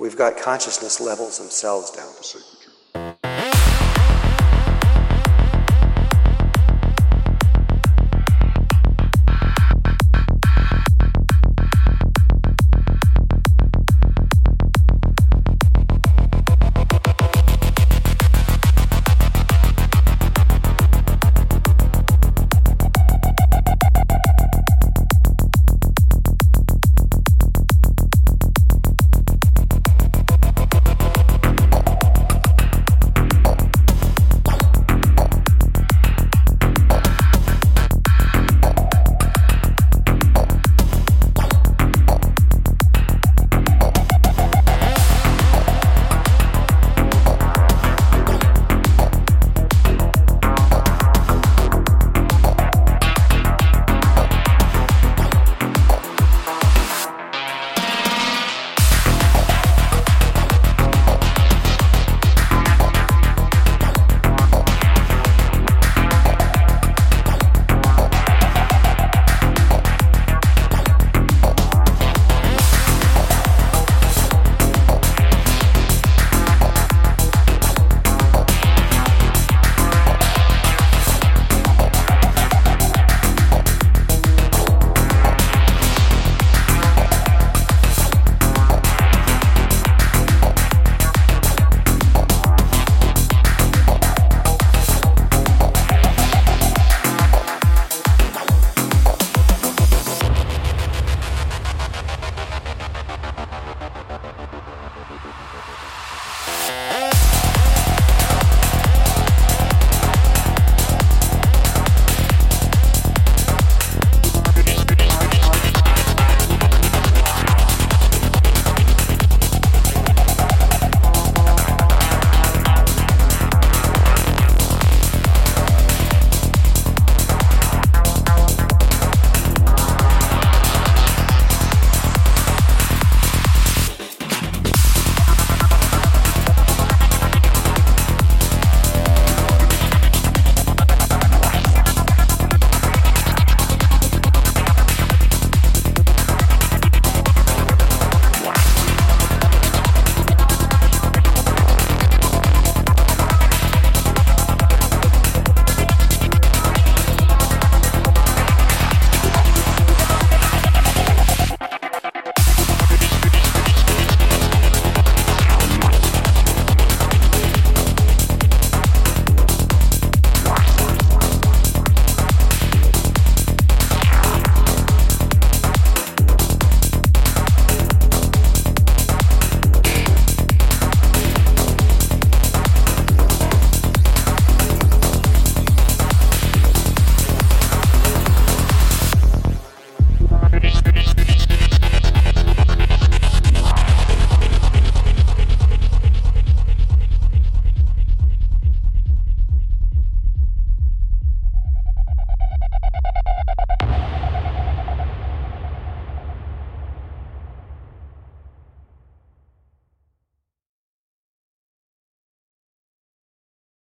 We've got consciousness levels themselves down.